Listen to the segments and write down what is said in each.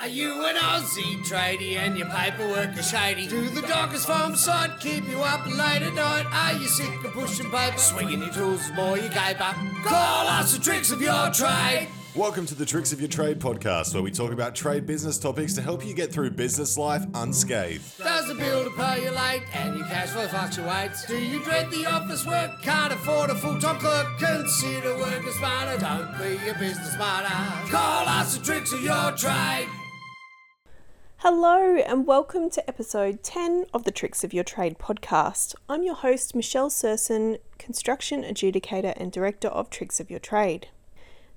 Are you an Aussie tradie and your paperwork is shady? Do the dockers farm side keep you up late at night? Are you sick of pushing paper, swinging your tools more you caper? Call us the tricks of your trade. Welcome to the Tricks of Your Trade podcast, where we talk about trade business topics to help you get through business life unscathed. Does the bill to pay you late and your cash flow fluctuates? Do you dread the office work? Can't afford a full-time clerk? Consider working smarter. Don't be a business martyr. Call us the tricks of your trade. Hello, and welcome to episode 10 of the Tricks of Your Trade podcast. I'm your host, Michelle Surson, construction adjudicator and director of Tricks of Your Trade.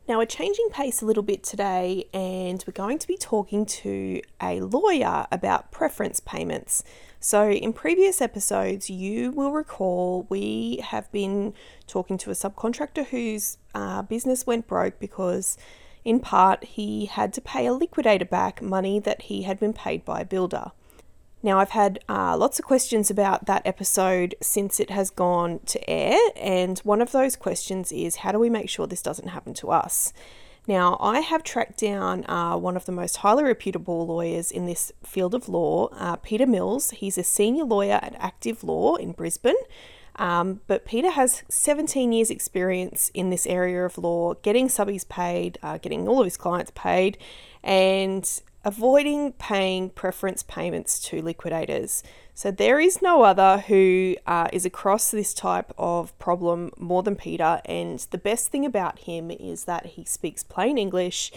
Now, we're changing pace a little bit today, and we're going to be talking to a lawyer about preference payments. So, in previous episodes, you will recall we have been talking to a subcontractor whose uh, business went broke because in part, he had to pay a liquidator back money that he had been paid by a builder. Now, I've had uh, lots of questions about that episode since it has gone to air, and one of those questions is how do we make sure this doesn't happen to us? Now, I have tracked down uh, one of the most highly reputable lawyers in this field of law, uh, Peter Mills. He's a senior lawyer at Active Law in Brisbane. Um, but Peter has 17 years' experience in this area of law, getting subbies paid, uh, getting all of his clients paid, and avoiding paying preference payments to liquidators. So there is no other who uh, is across this type of problem more than Peter. And the best thing about him is that he speaks plain English.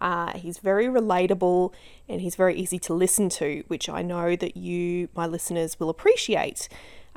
Uh, he's very relatable and he's very easy to listen to, which I know that you, my listeners, will appreciate.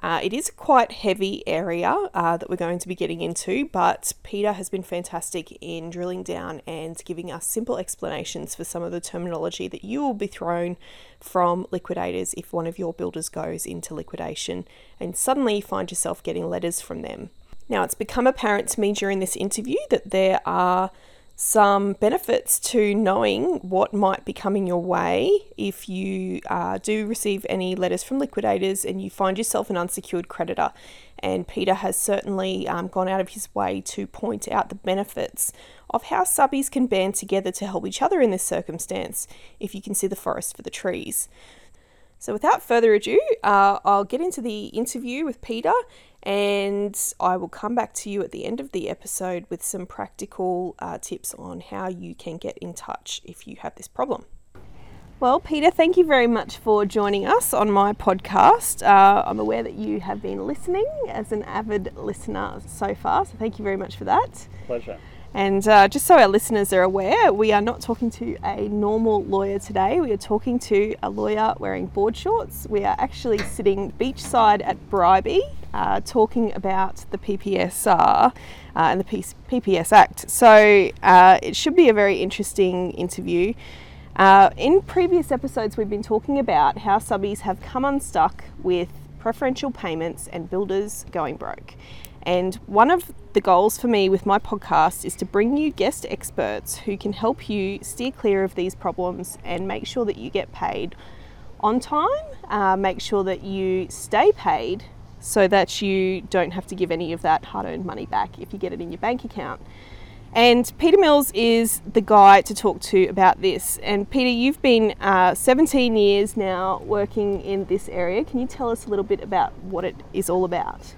Uh, it is a quite heavy area uh, that we're going to be getting into, but Peter has been fantastic in drilling down and giving us simple explanations for some of the terminology that you will be thrown from liquidators if one of your builders goes into liquidation and suddenly you find yourself getting letters from them. Now, it's become apparent to me during this interview that there are some benefits to knowing what might be coming your way if you uh, do receive any letters from liquidators and you find yourself an unsecured creditor. And Peter has certainly um, gone out of his way to point out the benefits of how subbies can band together to help each other in this circumstance if you can see the forest for the trees. So, without further ado, uh, I'll get into the interview with Peter and I will come back to you at the end of the episode with some practical uh, tips on how you can get in touch if you have this problem. Well, Peter, thank you very much for joining us on my podcast. Uh, I'm aware that you have been listening as an avid listener so far, so thank you very much for that. Pleasure. And uh, just so our listeners are aware, we are not talking to a normal lawyer today. We are talking to a lawyer wearing board shorts. We are actually sitting beachside at Bribie uh, talking about the PPSR uh, and the PPS Act. So uh, it should be a very interesting interview. Uh, in previous episodes, we've been talking about how subbies have come unstuck with preferential payments and builders going broke. And one of the goals for me with my podcast is to bring you guest experts who can help you steer clear of these problems and make sure that you get paid on time, uh, make sure that you stay paid so that you don't have to give any of that hard earned money back if you get it in your bank account. And Peter Mills is the guy to talk to about this. And Peter, you've been uh, 17 years now working in this area. Can you tell us a little bit about what it is all about?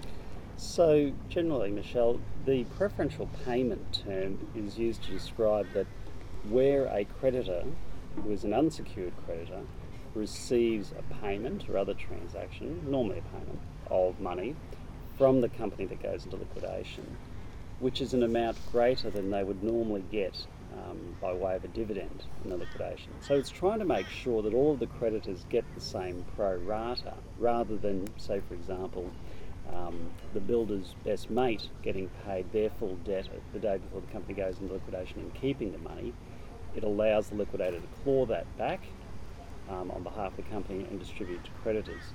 So, generally, Michelle, the preferential payment term is used to describe that where a creditor, who is an unsecured creditor, receives a payment or other transaction, normally a payment of money, from the company that goes into liquidation, which is an amount greater than they would normally get um, by way of a dividend in the liquidation. So it's trying to make sure that all of the creditors get the same pro rata rather than, say, for example, um, the builder's best mate getting paid their full debt the day before the company goes into liquidation and keeping the money, it allows the liquidator to claw that back um, on behalf of the company and distribute to creditors.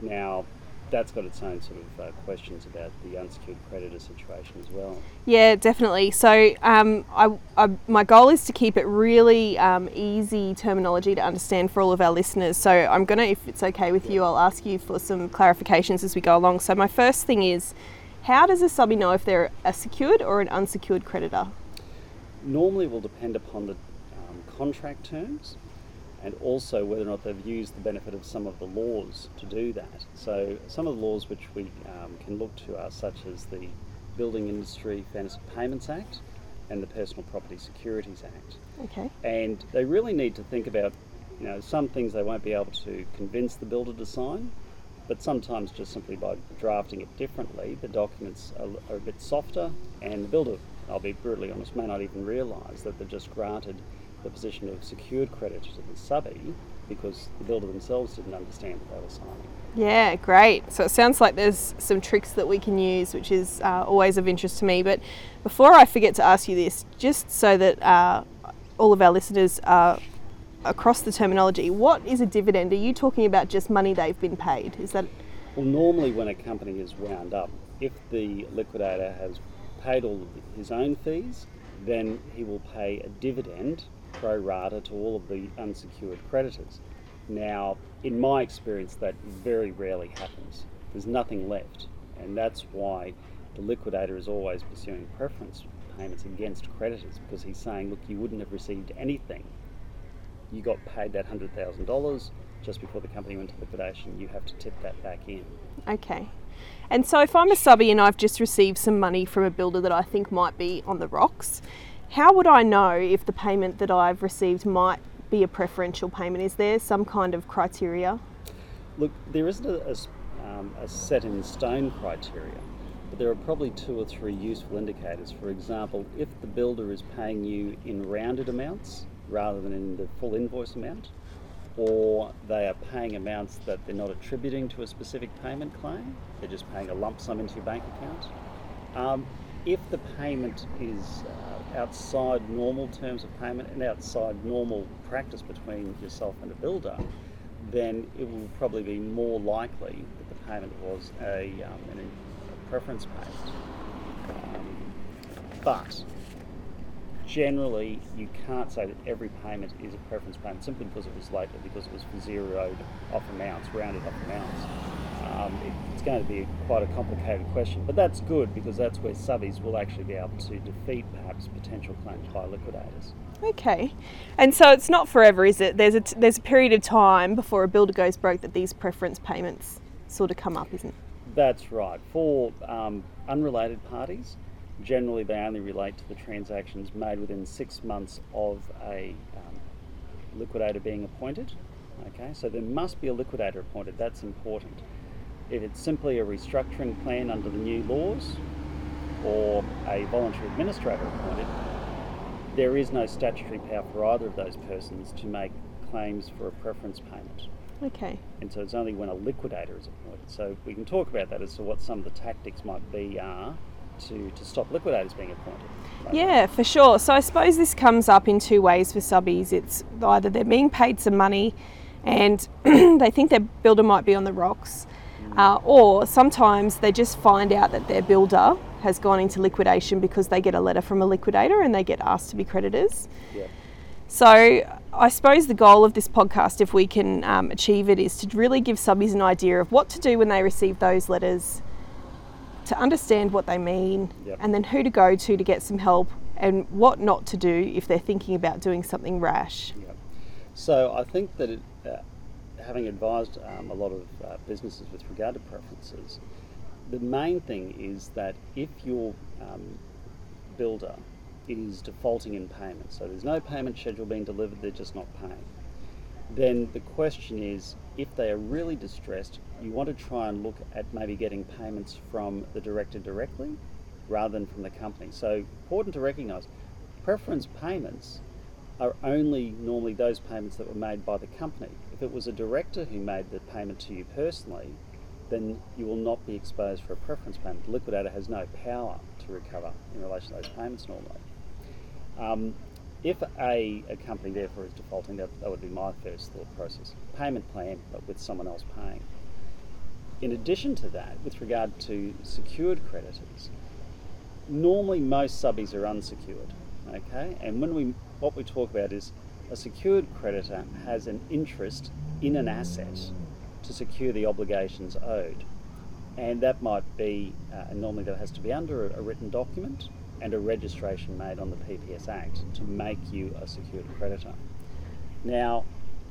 Now, that's got its own sort of uh, questions about the unsecured creditor situation as well. Yeah, definitely. So, um, I, I, my goal is to keep it really um, easy terminology to understand for all of our listeners. So, I'm going to, if it's okay with you, I'll ask you for some clarifications as we go along. So, my first thing is how does a subby know if they're a secured or an unsecured creditor? Normally, will depend upon the um, contract terms and also whether or not they've used the benefit of some of the laws to do that. So, some of the laws which we um, can look to are such as the Building Industry Fairness of Payments Act and the Personal Property Securities Act. Okay. And they really need to think about, you know, some things they won't be able to convince the builder to sign, but sometimes just simply by drafting it differently, the documents are, are a bit softer, and the builder, I'll be brutally honest, may not even realise that they've just granted the position of secured creditor to the subby because the builder themselves didn't understand what they were signing. Yeah, great. So it sounds like there's some tricks that we can use, which is uh, always of interest to me. But before I forget to ask you this, just so that uh, all of our listeners are across the terminology, what is a dividend? Are you talking about just money they've been paid? Is that Well, normally when a company is wound up, if the liquidator has paid all of his own fees, then he will pay a dividend pro rata to all of the unsecured creditors. Now, in my experience, that very rarely happens. There's nothing left, and that's why the liquidator is always pursuing preference payments against creditors because he's saying, look, you wouldn't have received anything. You got paid that $100,000 just before the company went to liquidation. You have to tip that back in. okay? And so if I'm a subby and I've just received some money from a builder that I think might be on the rocks, how would I know if the payment that I've received might be a preferential payment? Is there some kind of criteria? Look, there isn't a, a um, a set in stone criteria, but there are probably two or three useful indicators. For example, if the builder is paying you in rounded amounts rather than in the full invoice amount, or they are paying amounts that they're not attributing to a specific payment claim, they're just paying a lump sum into your bank account. Um, if the payment is uh, outside normal terms of payment and outside normal practice between yourself and a builder, then it will probably be more likely that the payment was a, um, an, a preference payment. Um, but generally, you can't say that every payment is a preference payment simply because it was late or because it was zeroed off amounts, rounded off amounts. Um, it, going to be quite a complicated question, but that's good because that's where subbies will actually be able to defeat perhaps potential claims by liquidators. Okay, and so it's not forever, is it? There's a t- there's a period of time before a builder goes broke that these preference payments sort of come up, isn't it? That's right. For um, unrelated parties, generally they only relate to the transactions made within six months of a um, liquidator being appointed. Okay, so there must be a liquidator appointed. That's important. If it's simply a restructuring plan under the new laws or a voluntary administrator appointed, there is no statutory power for either of those persons to make claims for a preference payment Okay. and so it's only when a liquidator is appointed. So we can talk about that as to what some of the tactics might be are to, to stop liquidators being appointed. Yeah, for sure. So I suppose this comes up in two ways for subbies. It's either they're being paid some money and they think their builder might be on the rocks, uh, or sometimes they just find out that their builder has gone into liquidation because they get a letter from a liquidator and they get asked to be creditors. Yeah. So, I suppose the goal of this podcast, if we can um, achieve it, is to really give subbies an idea of what to do when they receive those letters, to understand what they mean, Yep. and then who to go to to get some help, and what not to do if they're thinking about doing something rash. Yeah. So I think that it, having advised um, a lot of uh, businesses with regard to preferences, the main thing is that if your um, builder is defaulting in payment, so there's no payment schedule being delivered, they're just not paying, then the question is if they are really distressed, you want to try and look at maybe getting payments from the director directly rather than from the company. So important to recognise preference payments are only normally those payments that were made by the company. If it was a director who made the payment to you personally, then you will not be exposed for a preference payment. The liquidator has no power to recover in relation to those payments normally. Um, if a, a company therefore is defaulting, that, that would be my first thought process. Payment plan, but with someone else paying. In addition to that, with regard to secured creditors, normally most subbies are unsecured. Okay, and when we what we talk about is a secured creditor has an interest in an asset to secure the obligations owed, and that might be uh, and normally that has to be under a, a written document and a registration made on the PPS Act to make you a secured creditor. Now,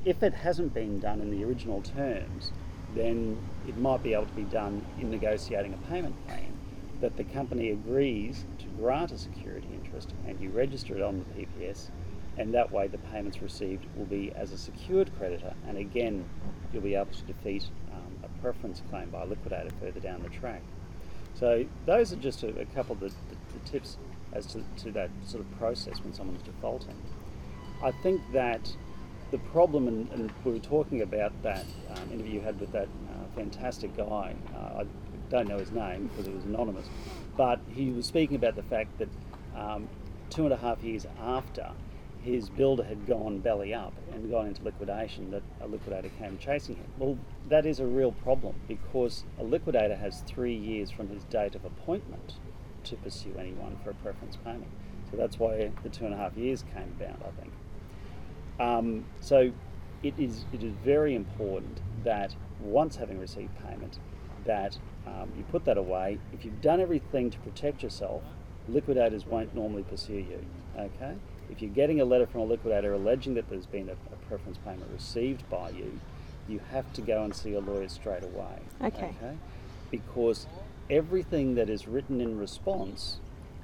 if it hasn't been done in the original terms, then it might be able to be done in negotiating a payment plan that the company agrees grant a security interest and you register it on the PPS and that way the payments received will be as a secured creditor and again you'll be able to defeat um, a preference claim by a liquidator further down the track. So those are just a, a couple of the, the, the tips as to, to that sort of process when someone's defaulting. I think that the problem, and, and we were talking about that um, interview you had with that uh, fantastic guy. Uh, I don't know his name because it was anonymous, but he was speaking about the fact that um, two and a half years after his builder had gone belly up and gone into liquidation, that a liquidator came chasing him. Well, that is a real problem because a liquidator has three years from his date of appointment to pursue anyone for a preference payment. So that's why the two and a half years came about, I think. Um, so it is, it is very important that once having received payment, that um, you put that away. If you've done everything to protect yourself, liquidators won't normally pursue you. Okay? If you're getting a letter from a liquidator alleging that there's been a, a preference payment received by you, you have to go and see a lawyer straight away. Okay. okay? Because everything that is written in response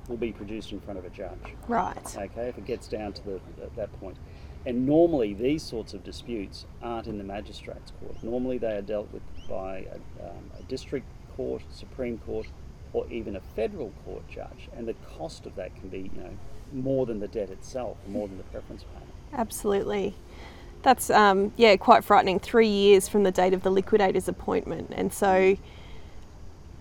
will be produced in front of a judge. Right. Okay, if it gets down to the, that point. And normally these sorts of disputes aren't in the magistrates court. Normally they are dealt with by a, um, a district court, Supreme Court, or even a federal court judge. And the cost of that can be, you know, more than the debt itself, more than the preference payment. Absolutely. That's um, yeah, quite frightening. Three years from the date of the liquidator's appointment, and so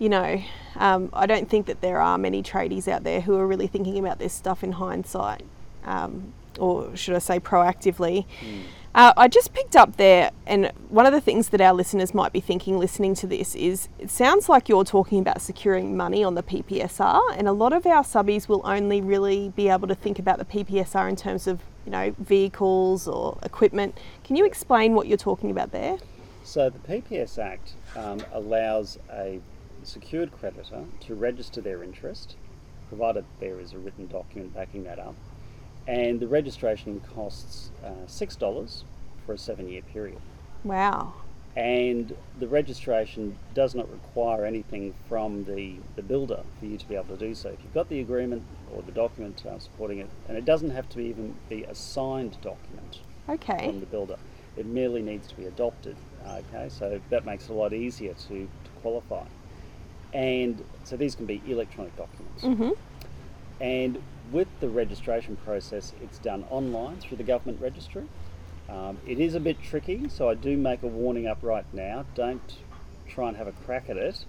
you know, um, I don't think that there are many tradies out there who are really thinking about this stuff in hindsight, um, or should I say, proactively. Mm. Uh, I just picked up there, and one of the things that our listeners might be thinking listening to this is it sounds like you're talking about securing money on the PPSR, and a lot of our subbies will only really be able to think about the PPSR in terms of you know vehicles or equipment. Can you explain what you're talking about there? So the PPS Act um, allows a secured creditor to register their interest, provided there is a written document backing that up. And the registration costs uh, $6 for a seven year period. Wow. And the registration does not require anything from the, the builder for you to be able to do so. If you've got the agreement or the document uh, supporting it, and it doesn't have to even be a signed document Okay. from the builder, it merely needs to be adopted. Okay, so that makes it a lot easier to, to qualify and so these can be electronic documents. Mhm. And with the registration process, it's done online through the government registry. Um, it is a bit tricky, so I do make a warning up right now. Don't try and have a crack at it.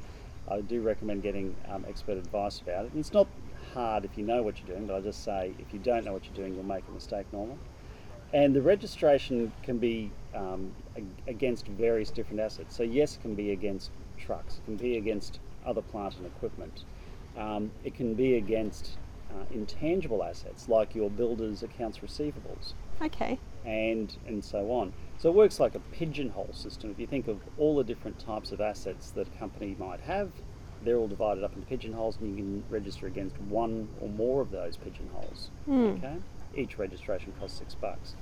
I do recommend getting um, expert advice about it. And it's not hard if you know what you're doing, but I just say if you don't know what you're doing, you'll make a mistake normal. And the registration can be um, against various different assets. So yes, it can be against trucks. It can be against other plant and equipment. Um, it can be against uh, intangible assets like your builder's accounts receivables Okay. and and so on. So it works like a pigeonhole system. If you think of all the different types of assets that a company might have, they're all divided up into pigeonholes, and you can register against one or more of those pigeonholes. Okay, each registration costs six bucks,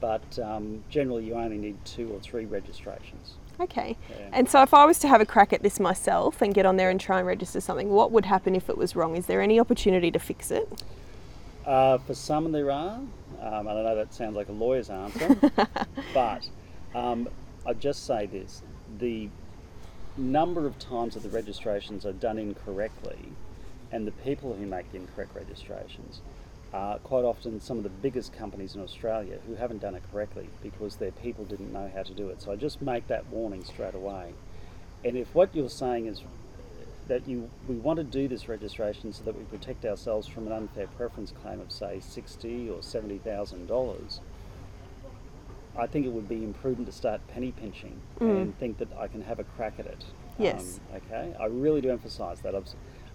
but um, generally you only need two or three registrations. Okay. Yeah. And so if I was to have a crack at this myself and get on there and try and register something, what would happen if it was wrong? Is there any opportunity to fix it? Uh, for some there are, um, and I know that sounds like a lawyer's answer, but um, I'd just say this: the number of times that the registrations are done incorrectly, and the people who make the incorrect registrations are quite often some of the biggest companies in Australia who haven't done it correctly because their people didn't know how to do it. So I just make that warning straight away. And if what you're saying is that you we want to do this registration so that we protect ourselves from an unfair preference claim of say sixty or seventy thousand dollars, I think it would be imprudent to start penny pinching and think that I can have a crack at it. Yes. Um, okay, I really do emphasise that. I've,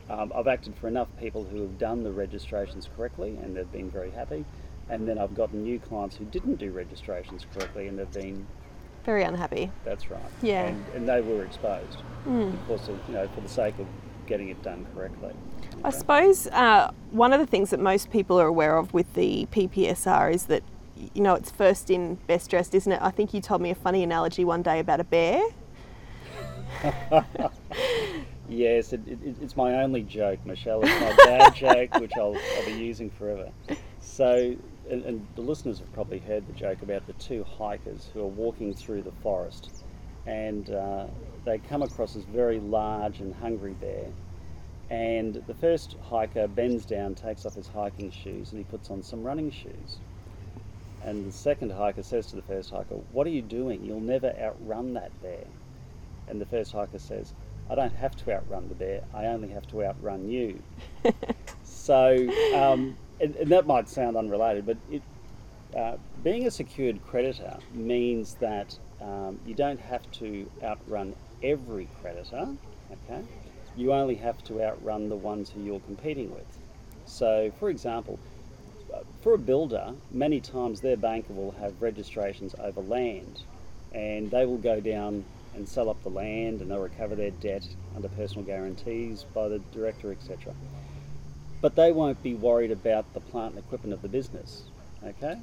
um, I've acted for enough people who have done the registrations correctly and they've been very happy, and then I've gotten new clients who didn't do registrations correctly and they've been Very unhappy. that's right. Yeah. And, and they were exposed because of, you know, for the sake of getting it done correctly. I suppose uh, one of the things that most people are aware of with the PPSR is that, you know, it's first in, best dressed, isn't it? I think you told me a funny analogy one day about a bear. Yes, it, it, it's my only joke, Michelle. It's my dad joke, which I'll, I'll be using forever. So, and, and the listeners have probably heard the joke about the two hikers who are walking through the forest and uh, they come across this very large and hungry bear. And the first hiker bends down, takes off his hiking shoes, and he puts on some running shoes. And the second hiker says to the first hiker, What are you doing? You'll never outrun that bear. And the first hiker says, I don't have to outrun the bear, I only have to outrun you. so, um, and, and, that might sound unrelated, but it, uh, being a secured creditor means that um, you don't have to outrun every creditor, okay? You only have to outrun the ones who you're competing with. So, for example, for a builder, many times their banker will have registrations over land and they will go down and sell up the land and they'll recover their debt under personal guarantees by the director, etc. But they won't be worried about the plant and equipment of the business. Okay?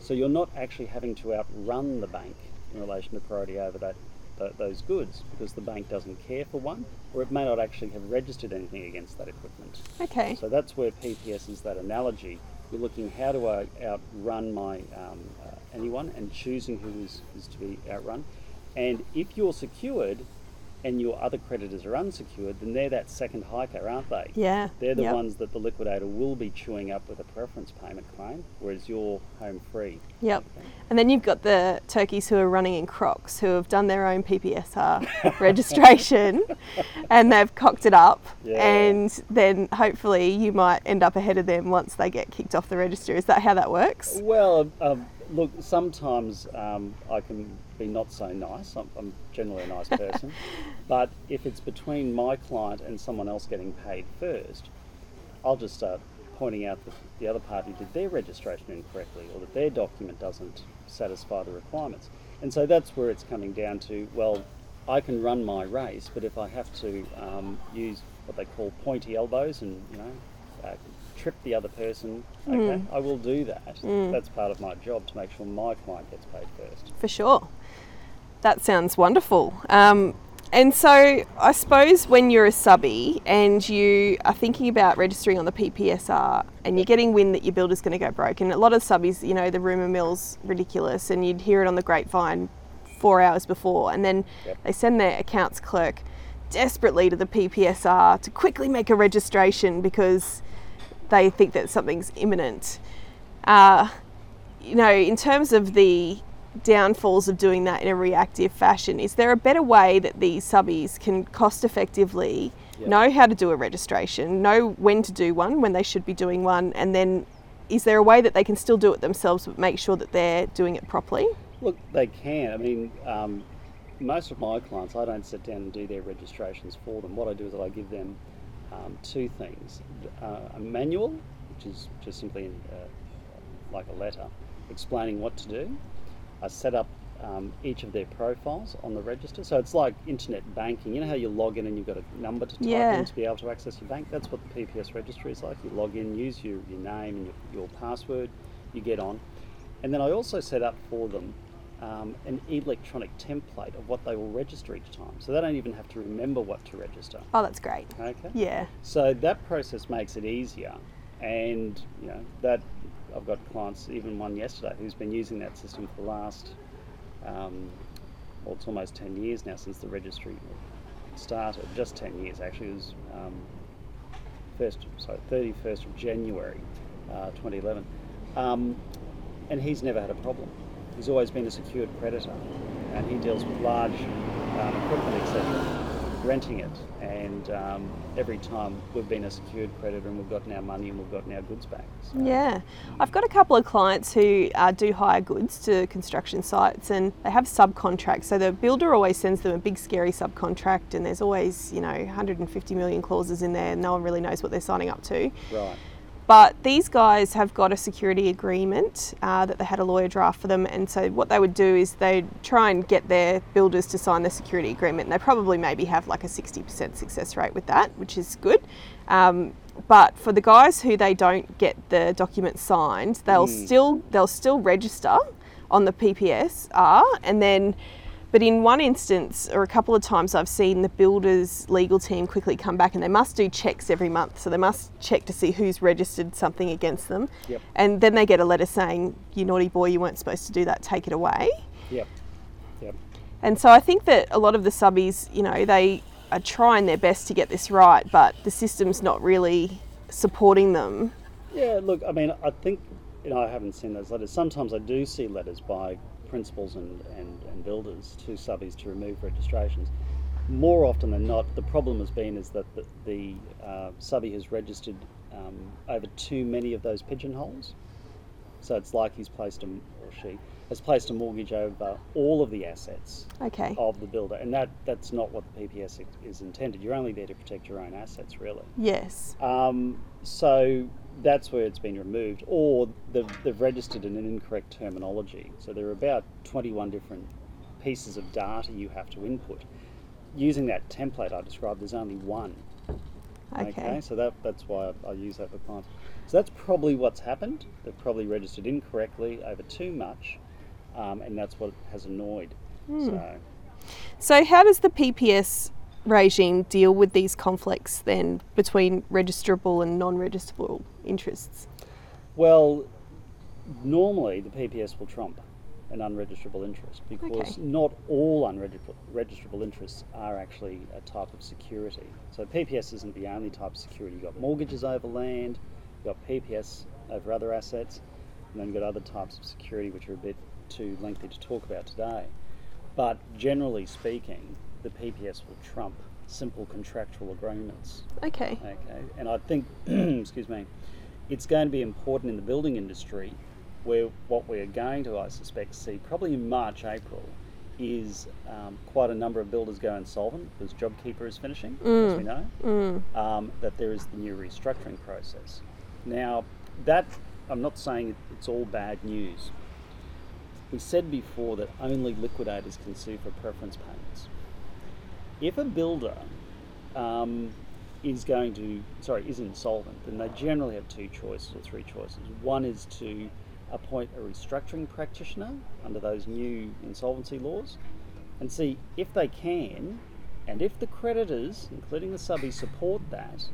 So you're not actually having to outrun the bank in relation to priority over that those goods because the bank doesn't care for one, or it may not actually have registered anything against that equipment. Okay. So that's where PPS is that analogy. You're looking how do I outrun my um, uh, anyone and choosing who is, is to be outrun. And if you're secured and your other creditors are unsecured, then they're that second hiker, aren't they? Yeah. They're the yep. ones that the liquidator will be chewing up with a preference payment claim, whereas you're home free. Yep. And then you've got the turkeys who are running in crocs who have done their own PPSR registration and they've cocked it up. Yeah. And then hopefully you might end up ahead of them once they get kicked off the register. Is that how that works? Well, um, look, sometimes um, I can be not so nice. I'm, I'm generally a nice person. but if it's between my client and someone else getting paid first, I'll just start pointing out that the other party did their registration incorrectly or that their document doesn't satisfy the requirements. And so that's where it's coming down to well, I can run my race, but if I have to um, use what they call pointy elbows and you know uh, trip the other person, okay, mm. I will do that. Mm. That's part of my job to make sure my client gets paid first. For sure. That sounds wonderful. Um, and so I suppose when you're a subby and you are thinking about registering on the PPSR and you're getting wind that your builder's going to go broke, and a lot of subbies, you know, the rumour mill's ridiculous, and you'd hear it on the grapevine four hours before, and then yep. they send their accounts clerk desperately to the PPSR to quickly make a registration because they think that something's imminent. Uh, you know, in terms of the downfalls of doing that in a reactive fashion. Is there a better way that these subbies can cost effectively yep. know how to do a registration, know when to do one, when they should be doing one, and then is there a way that they can still do it themselves but make sure that they're doing it properly? Look, they can. I mean, um, most of my clients, I don't sit down and do their registrations for them. What I do is that I give them um, two things uh, a manual, which is just simply uh, like a letter explaining what to do, I set up um, each of their profiles on the register. So it's like internet banking. You know how you log in and you've got a number to type yeah. in to be able to access your bank? That's what the PPS registry is like. You log in, use your, your name and your, your password, you get on. And then I also set up for them um, an electronic template of what they will register each time. So they don't even have to remember what to register. Oh, that's great. Okay. Yeah. So that process makes it easier. And, you know, that I've got clients, even one yesterday, who's been using that system for the last, um, well, it's almost 10 years now since the registry started. Just 10 years, actually. It was um, first, sorry, 31st of January uh, 2011. Um, and he's never had a problem. He's always been a secured creditor, and he deals with large um, equipment, etc renting it, and um, every time we've been a secured creditor and we've gotten our money and we've gotten our goods back. So. Yeah, I've got a couple of clients who uh, do hire goods to construction sites, and they have subcontracts. So the builder always sends them a big scary subcontract, and there's always you know 150 million clauses in there. And no one really knows what they're signing up to. Right. But these guys have got a security agreement uh, that they had a lawyer draft for them, and so what they would do is they'd try and get their builders to sign the security agreement. And they probably maybe have like a 60% success rate with that, which is good. Um, but for the guys who they don't get the document signed, they'll Hmm. still they'll still register on the PPSR, and then. But in one instance, or a couple of times, I've seen the builder's legal team quickly come back and they must do checks every month. So they must check to see who's registered something against them. Yep. And then they get a letter saying, You naughty boy, you weren't supposed to do that, take it away. Yep. Yep. And so I think that a lot of the subbies, you know, they are trying their best to get this right, but the system's not really supporting them. Yeah, look, I mean, I think, you know, I haven't seen those letters. Sometimes I do see letters by principals and, and, and builders to subbies to remove registrations. More often than not, the problem has been is that the, the uh, subby has registered um, over too many of those pigeonholes. So it's like he's placed a, or she has placed a mortgage over all of the assets Okay. of the builder, and that, that's not what the PPS is- is intended. You're only there to protect your own assets, really. Yes. Um, so that's where it's been removed, or they've, they've registered in an incorrect terminology. So there are about 21 different pieces of data you have to input. Using that template I described, there's only one. Okay. so that, that's why I, I use that for clients. So that's probably what's happened. They've probably registered incorrectly over too much, um, and that's what has annoyed. Hmm. So. So, how does the PPS regime deal with these conflicts then between registrable and non registrable interests? Well, normally the PPS will trump an unregistrable interest because Okay. not all unregistrable interests are actually a type of security. So PPS isn't the only type of security. You've got mortgages over land, you've got PPS over other assets, and then you've got other types of security which are a bit too lengthy to talk about today. But generally speaking, the PPS will trump simple contractual agreements. Okay. Okay, and I think, excuse me, it's going to be important in the building industry where what we are going to, I suspect, see probably in March, April, is um, quite a number of builders go insolvent because JobKeeper is finishing, as we know, um, that there is the new restructuring process. Now, that, I'm not saying it's all bad news. We said before that only liquidators can sue for preference payments. If a builder um, is going to, sorry, is insolvent, then they generally have two choices or three choices. One is to appoint a restructuring practitioner under those new insolvency laws and see if they can, and if the creditors, including the subbies, support that,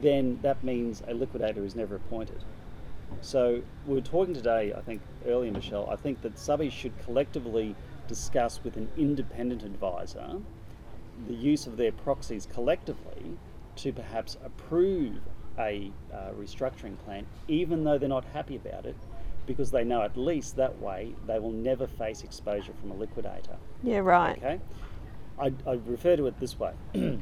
then that means a liquidator is never appointed. So we were talking today, I think earlier, Michelle. I think that subbies should collectively discuss with an independent advisor the use of their proxies collectively to perhaps approve a uh, restructuring plan, even though they're not happy about it, because they know at least that way they will never face exposure from a liquidator. Yeah, right. Okay, I, I refer to it this way: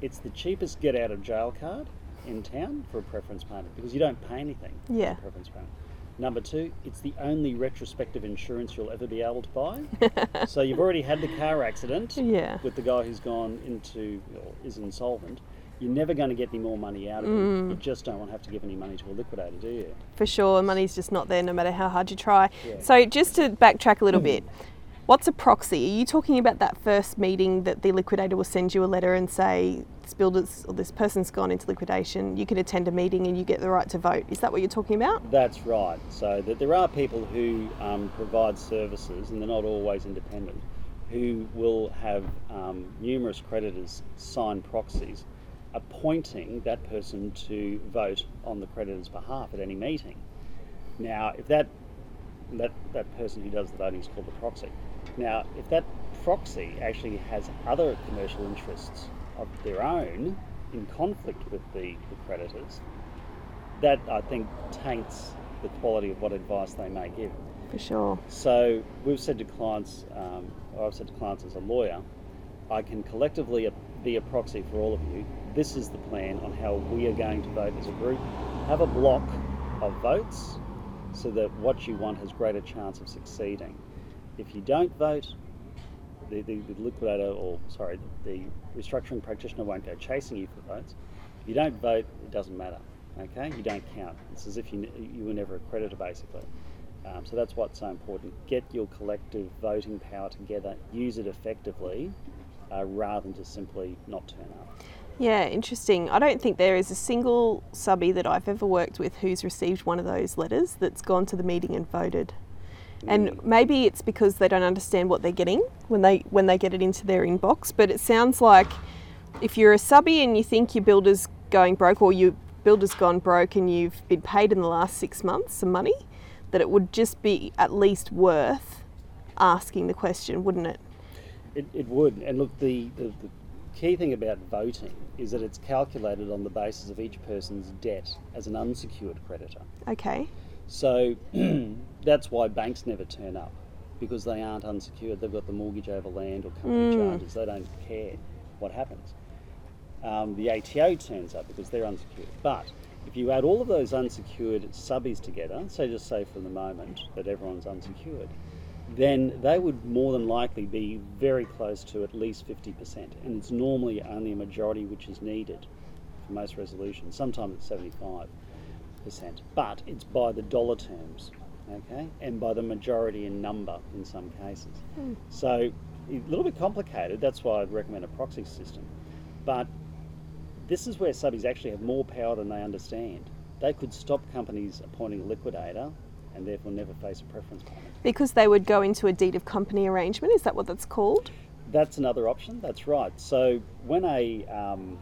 it's the cheapest get out of jail card in town for a preference payment because you don't pay anything. for a Yeah. preference payment. Number two, it's the only retrospective insurance you'll ever be able to buy. so you've already had the car accident Yeah. with the guy who's gone into or is insolvent. You're never going to get any more money out of him. You Mm. just don't want to have to give any money to a liquidator, do you? For sure, money's just not there no matter how hard you try. Yeah. So, just to backtrack a little bit, what's a proxy? Are you talking about that first meeting that the liquidator will send you a letter and say, this builder's or this person's gone into liquidation, you can attend a meeting and you get the right to vote? Is that what you're talking about? That's right. So that there are people who um, provide services, and they're not always independent, who will have um, numerous creditors sign proxies, appointing that person to vote on the creditor's behalf at any meeting. Now, if that that that person who does the voting is called the proxy. Now, if that proxy actually has other commercial interests of their own in conflict with the, the creditors, that I think taints the quality of what advice they may give. For sure. So we've said to clients, um, or I've said to clients as a lawyer, I can collectively be a proxy for all of you. This is the plan on how we are going to vote as a group. Have a block of votes so that what you want has greater chance of succeeding. If you don't vote, the, the, the liquidator or sorry, the restructuring practitioner won't go chasing you for votes. If you don't vote, it doesn't matter. Okay, you don't count. It's as if you you were never a creditor, basically. Um, so that's what's so important. Get your collective voting power together. Use it effectively, uh, rather than just simply not turn up. Yeah, interesting. I don't think there is a single subby that I've ever worked with who's received one of those letters that's gone to the meeting and voted. And maybe it's because they don't understand what they're getting when they when they get it into their inbox. But it sounds like if you're a subby and you think your builder's going broke or your builder's gone broke and you've been paid in the last six months some money, that it would just be at least worth asking the question, wouldn't it? It, it would. And look, the, the, the key thing about voting is that it's calculated on the basis of each person's debt as an unsecured creditor. Okay. So that's why banks never turn up because they aren't unsecured. They've got the mortgage over land or company charges. They don't care what happens. Um, the ATO turns up because they're unsecured. But if you add all of those unsecured subbies together, so just say for the moment that everyone's unsecured, then they would more than likely be very close to at least 50%. And it's normally only a majority which is needed for most resolutions. Sometimes it's 75 percent, but it's by the dollar terms, okay, and by the majority in number in some cases. So a little bit complicated. That's why I'd recommend a proxy system. But this is where subbies actually have more power than they understand. They could stop companies appointing a liquidator and therefore never face a preference payment. Because they would go into a deed of company arrangement, is that what that's called? That's another option. That's right. So when a um,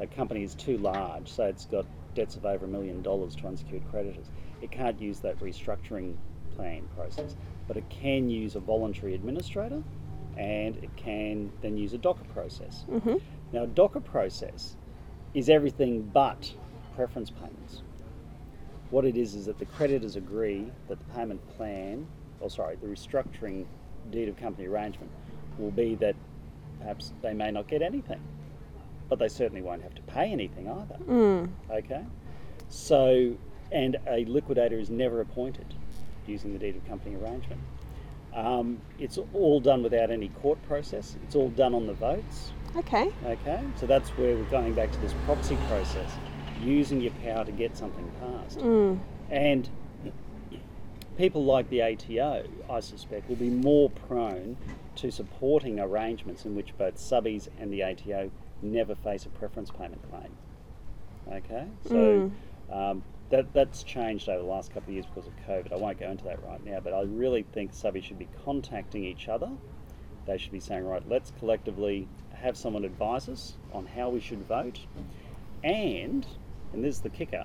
a company is too large, say it's got debts of over a million dollars to unsecured creditors, it can't use that restructuring plan process, but it can use a voluntary administrator, and it can then use a DOCA process. Mm-hmm. Now, a DOCA process is everything but preference payments. What it is is that the creditors agree that the payment plan, or sorry, the restructuring deed of company arrangement will be that perhaps they may not get anything, but they certainly won't have to pay anything either. Mm. Okay? So, and a liquidator is never appointed using the deed of company arrangement. Um, it's all done without any court process, it's all done on the votes. Okay. Okay, so that's where we're going back to this proxy process, using your power to get something passed. And people like the ATO, I suspect, will be more prone to supporting arrangements in which both subbies and the ATO never face a preference payment claim. Okay, so um, that that's changed over the last couple of years because of COVID. I won't go into that right now, but I really think subbies should be contacting each other. They should be saying, right, let's collectively have someone advise us on how we should vote, and and this is the kicker.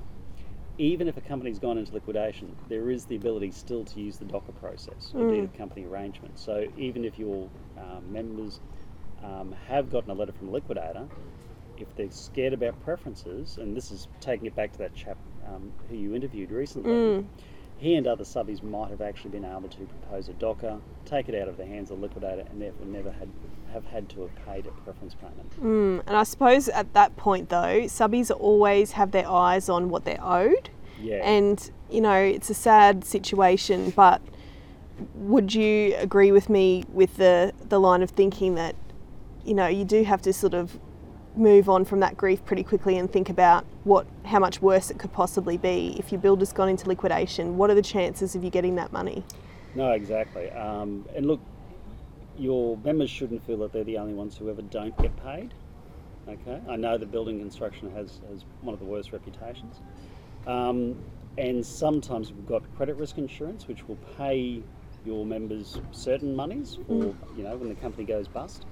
Even if a company's gone into liquidation, there is the ability still to use the DOCA process, or deed of company arrangement. So even if your um, members um, have gotten a letter from a liquidator, if they're scared about preferences, and this is taking it back to that chap um, who you interviewed recently, he and other subbies might have actually been able to propose a DOCA, take it out of the hands of the liquidator, and therefore never had have had to have paid a preference payment. Mm, and I suppose at that point, though, subbies always have their eyes on what they're owed. Yeah. And, you know, it's a sad situation, but would you agree with me with the, the line of thinking that, you know, you do have to sort of move on from that grief pretty quickly and think about what how much worse it could possibly be if your builder's gone into liquidation what are the chances of you getting that money No, exactly. Um, and look, your members shouldn't feel that they're the only ones who ever don't get paid. Okay, I know the building construction has, has one of the worst reputations. Um, and sometimes we've got credit risk insurance, which will pay your members certain monies for, you know, when the company goes bust,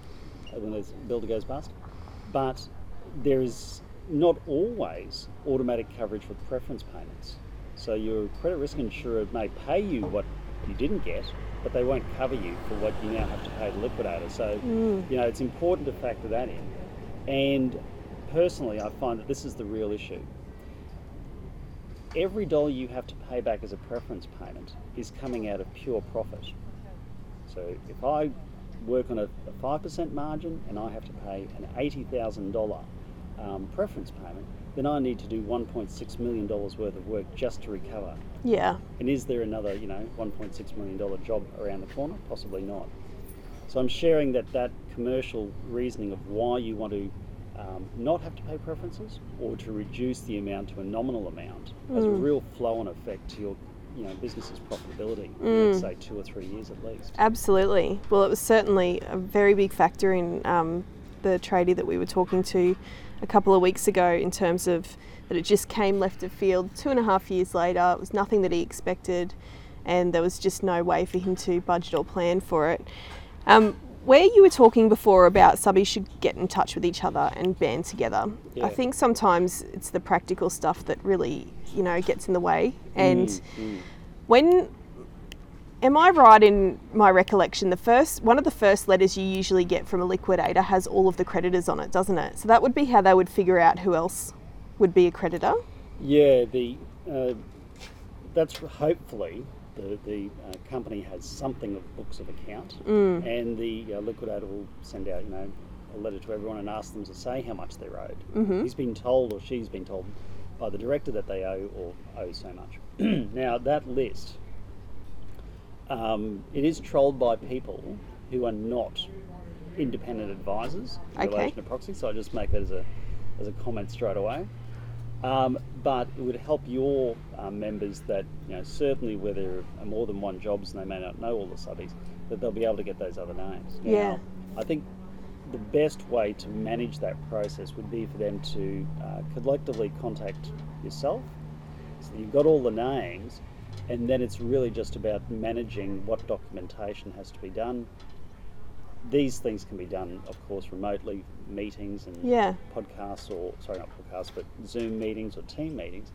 uh, when the builder goes bust. But there is not always automatic coverage for preference payments. So your credit risk insurer may pay you what you didn't get, but they won't cover you for what you now have to pay the liquidator. So, mm. you know, it's important to factor that in. And personally, I find that this is the real issue. Every dollar you have to pay back as a preference payment is coming out of pure profit. So if I work on a, a 5% margin and I have to pay an $80,000 um, preference payment, then I need to do $1.6 million worth of work just to recover. yeah And is there another, you know, $1.6 million job around the corner? Possibly not. So I'm sharing that that commercial reasoning of why you want to um, not have to pay preferences or to reduce the amount to a nominal amount has a real flow-on effect to your, you know, business's profitability. in, say two or three years at least. Absolutely. Well, it was certainly a very big factor in um, the tradie that we were talking to a couple of weeks ago in terms of that it just came left of field two and a half years later. It was nothing that he expected, and there was just no way for him to budget or plan for it. Um, where you were talking before about subbies should get in touch with each other and band together, Yeah. I think sometimes it's the practical stuff that really, you know, gets in the way. And Mm, when am I right in my recollection? The first one of the first letters you usually get from a liquidator has all of the creditors on it, doesn't it? So that would be how they would figure out who else would be a creditor. Yeah, the uh, that's hopefully the the uh, company has something of books of account, and the uh, liquidator will send out you know a letter to everyone and ask them to say how much they're owed. Mm-hmm. He's been told or she's been told by the director that they owe or owe so much. now that list, um, it is trolled by people who are not independent advisors in Okay. relation to proxy. So I just make that as a as a comment straight away. Um, but it would help your um, members that, you know, certainly where there are more than one jobs and they may not know all the subbies, that they'll be able to get those other names. Now, Yeah. I think the best way to manage that process would be for them to uh, collectively contact yourself. So you've got all the names, and then it's really just about managing what documentation has to be done. These things can be done, of course, remotely, meetings and Yeah. podcasts, or sorry, not podcasts, but Zoom meetings or team meetings.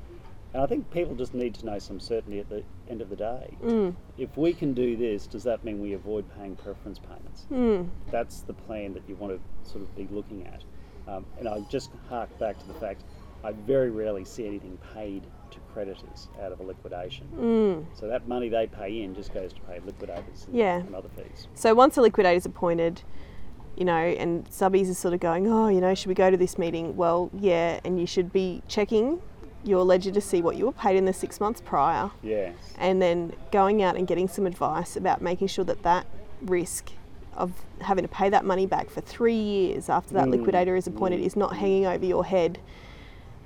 And I think people just need to know some certainty at the end of the day. Mm. If we can do this, does that mean we avoid paying preference payments? Mm. That's the plan that you want to sort of be looking at. Um, and I just hark back to the fact I very rarely see anything paid to creditors out of a liquidation. Mm. So that money they pay in just goes to pay liquidators and, Yeah. and other fees. So once a liquidator is appointed, you know, and subbies are sort of going, oh, you know, should we go to this meeting? Well, yeah, and you should be checking your ledger to see what you were paid in the six months prior, Yeah. and then going out and getting some advice about making sure that that risk of having to pay that money back for three years after that Mm, liquidator is appointed is not hanging over your head.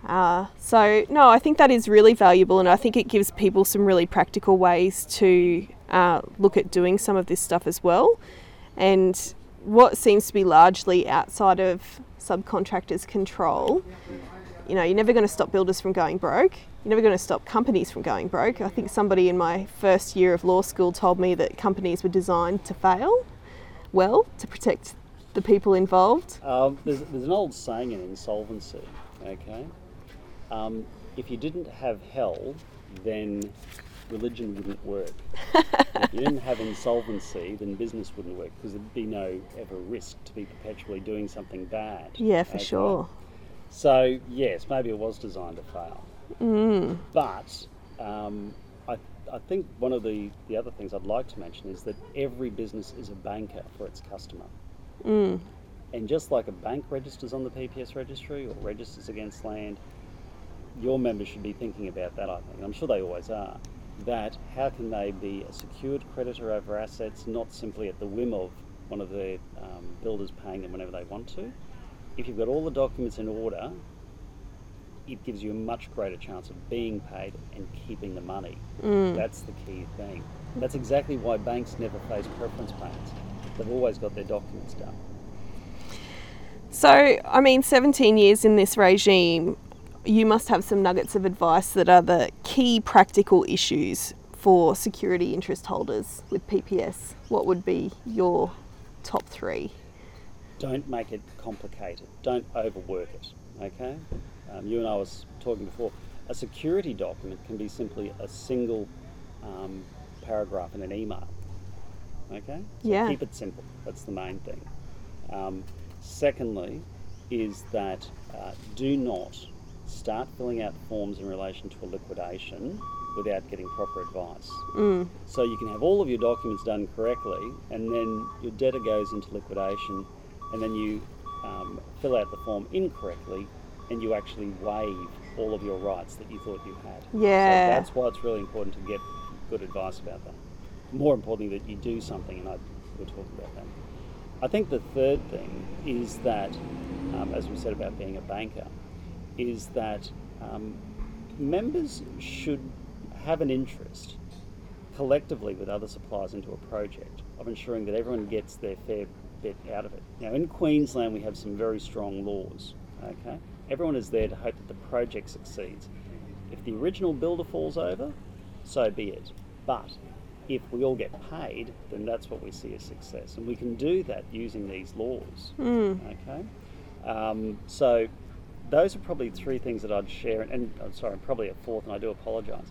Uh, so no, I think that is really valuable, and I think it gives people some really practical ways to uh, look at doing some of this stuff as well. And what seems to be largely outside of subcontractors' control, you know, you're never going to stop builders from going broke. You're never going to stop companies from going broke. I think somebody in my first year of law school told me that companies were designed to fail well to protect the people involved. Um, there's, there's an old saying in insolvency, okay? Um, if you didn't have hell, then religion wouldn't work. if you didn't have insolvency, then business wouldn't work because there'd be no ever risk to be perpetually doing something bad. Yeah, for okay? sure. So, yes, maybe it was designed to fail. Mm. But um, I, I think one of the, the other things I'd like to mention is that every business is a banker for its customer. Mm. And just like a bank registers on the PPS registry or registers against land, your members should be thinking about that, I think. And I'm sure they always are. That how can they be a secured creditor over assets, not simply at the whim of one of the um, builders paying them whenever they want to? If you've got all the documents in order, it gives you a much greater chance of being paid and keeping the money. That's the key thing. That's exactly why banks never face preference payments. They've always got their documents done. So, I mean, 17 years in this regime, you must have some nuggets of advice that are the key practical issues for security interest holders with PPS. What would be your top three? don't make it complicated. Don't overwork it. Okay. Um, you and I was talking before. A security document can be simply a single um, paragraph in an email. Okay. So Yeah. Keep it simple. That's the main thing. Um, secondly, is that uh, do not start filling out forms in relation to a liquidation without getting proper advice. So you can have all of your documents done correctly, and then your debtor goes into liquidation, and then you um, fill out the form incorrectly, and you actually waive all of your rights that you thought you had. Yeah. So that's why it's really important to get good advice about that. More importantly, that you do something, and I we'll talk about that. I think the third thing is that, um, as we said about being a banker, is that um, members should have an interest collectively with other suppliers into a project of ensuring that everyone gets their fair bit out of it. Now, in Queensland, we have some very strong laws Okay, everyone is there to hope that the project succeeds. If the original builder falls over, so be it. But if we all get paid, then that's what we see as success, and we can do that using these laws. Okay, um, so those are probably three things that I'd share, and, and I'm sorry, probably a fourth, and I do apologise,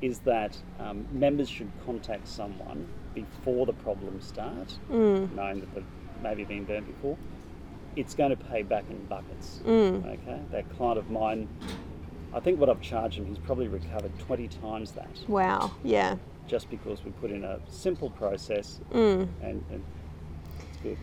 is that um, members should contact someone before the problems start, mm. knowing that they've maybe been burnt before. It's going to pay back in buckets. Mm. Okay, that client of mine, I think what I've charged him, he's probably recovered 20 times that Wow. Yeah. just because we put in a simple process mm. and, and it's good.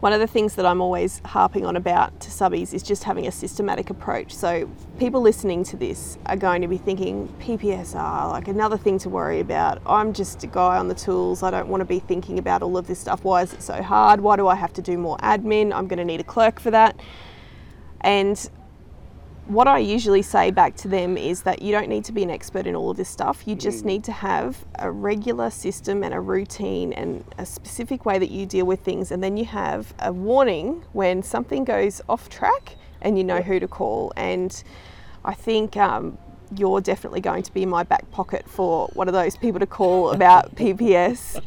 One of the things that I'm always harping on about to subbies is just having a systematic approach. So people listening to this are going to be thinking PPSR, like another thing to worry about. I'm just a guy on the tools. I don't want to be thinking about all of this stuff. Why is it so hard? Why do I have to do more admin? I'm going to need a clerk for that. And what I usually say back to them is that you don't need to be an expert in all of this stuff. You just need to have a regular system and a routine and a specific way that you deal with things. And then you have a warning when something goes off track and you know who to call. And I think um, you're definitely going to be in my back pocket for one of those people to call about PPS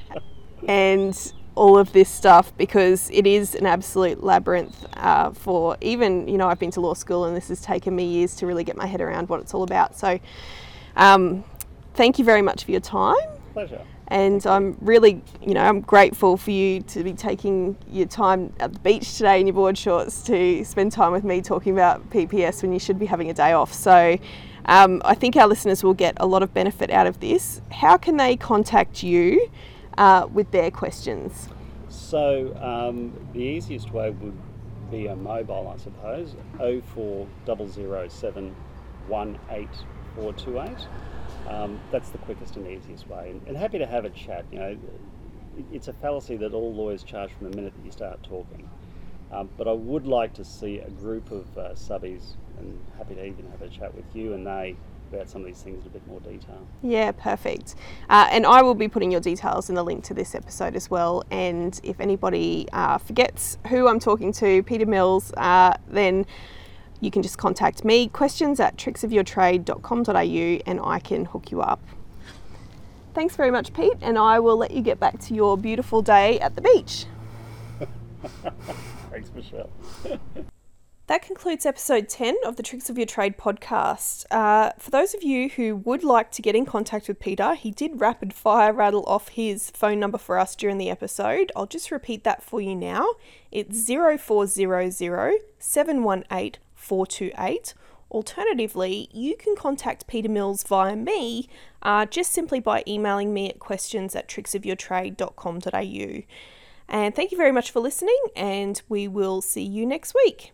and all of this stuff because it is an absolute labyrinth uh, for even you know I've been to law school and this has taken me years to really get my head around what it's all about. So um, thank you very much for your time. Pleasure. and I'm really you know I'm grateful for you to be taking your time at the beach today in your board shorts to spend time with me talking about PPS when you should be having a day off. So um, I think our listeners will get a lot of benefit out of this. How can they contact you uh, with their questions So um, the easiest way would be a mobile, I suppose. 04007 18428. Um, that's the quickest and easiest way. And, and happy to have a chat. You know, it- it's a fallacy that all lawyers charge from the minute that you start talking. Um, but I would like to see a group of uh, subbies, and happy to even have a chat with you and they about some of these things in a bit more detail. Yeah, perfect. Uh, and I will be putting your details in the link to this episode as well. And if anybody uh, forgets who I'm talking to, Peter Mills, uh, then you can just contact me, questions at tricksofyourtrade.com.au, and I can hook you up. Thanks very much, Pete, and I will let you get back to your beautiful day at the beach. Thanks, Michelle. That concludes episode 10 of the Tricks of Your Trade podcast. Uh, for those of you who would like to get in contact with Peter, he did rapid fire rattle off his phone number for us during the episode. I'll just repeat that for you now. It's 0400 718 428. Alternatively, you can contact Peter Mills via me uh, just simply by emailing me at questions at tricksofyourtrade.com.au. And thank you very much for listening, and we will see you next week.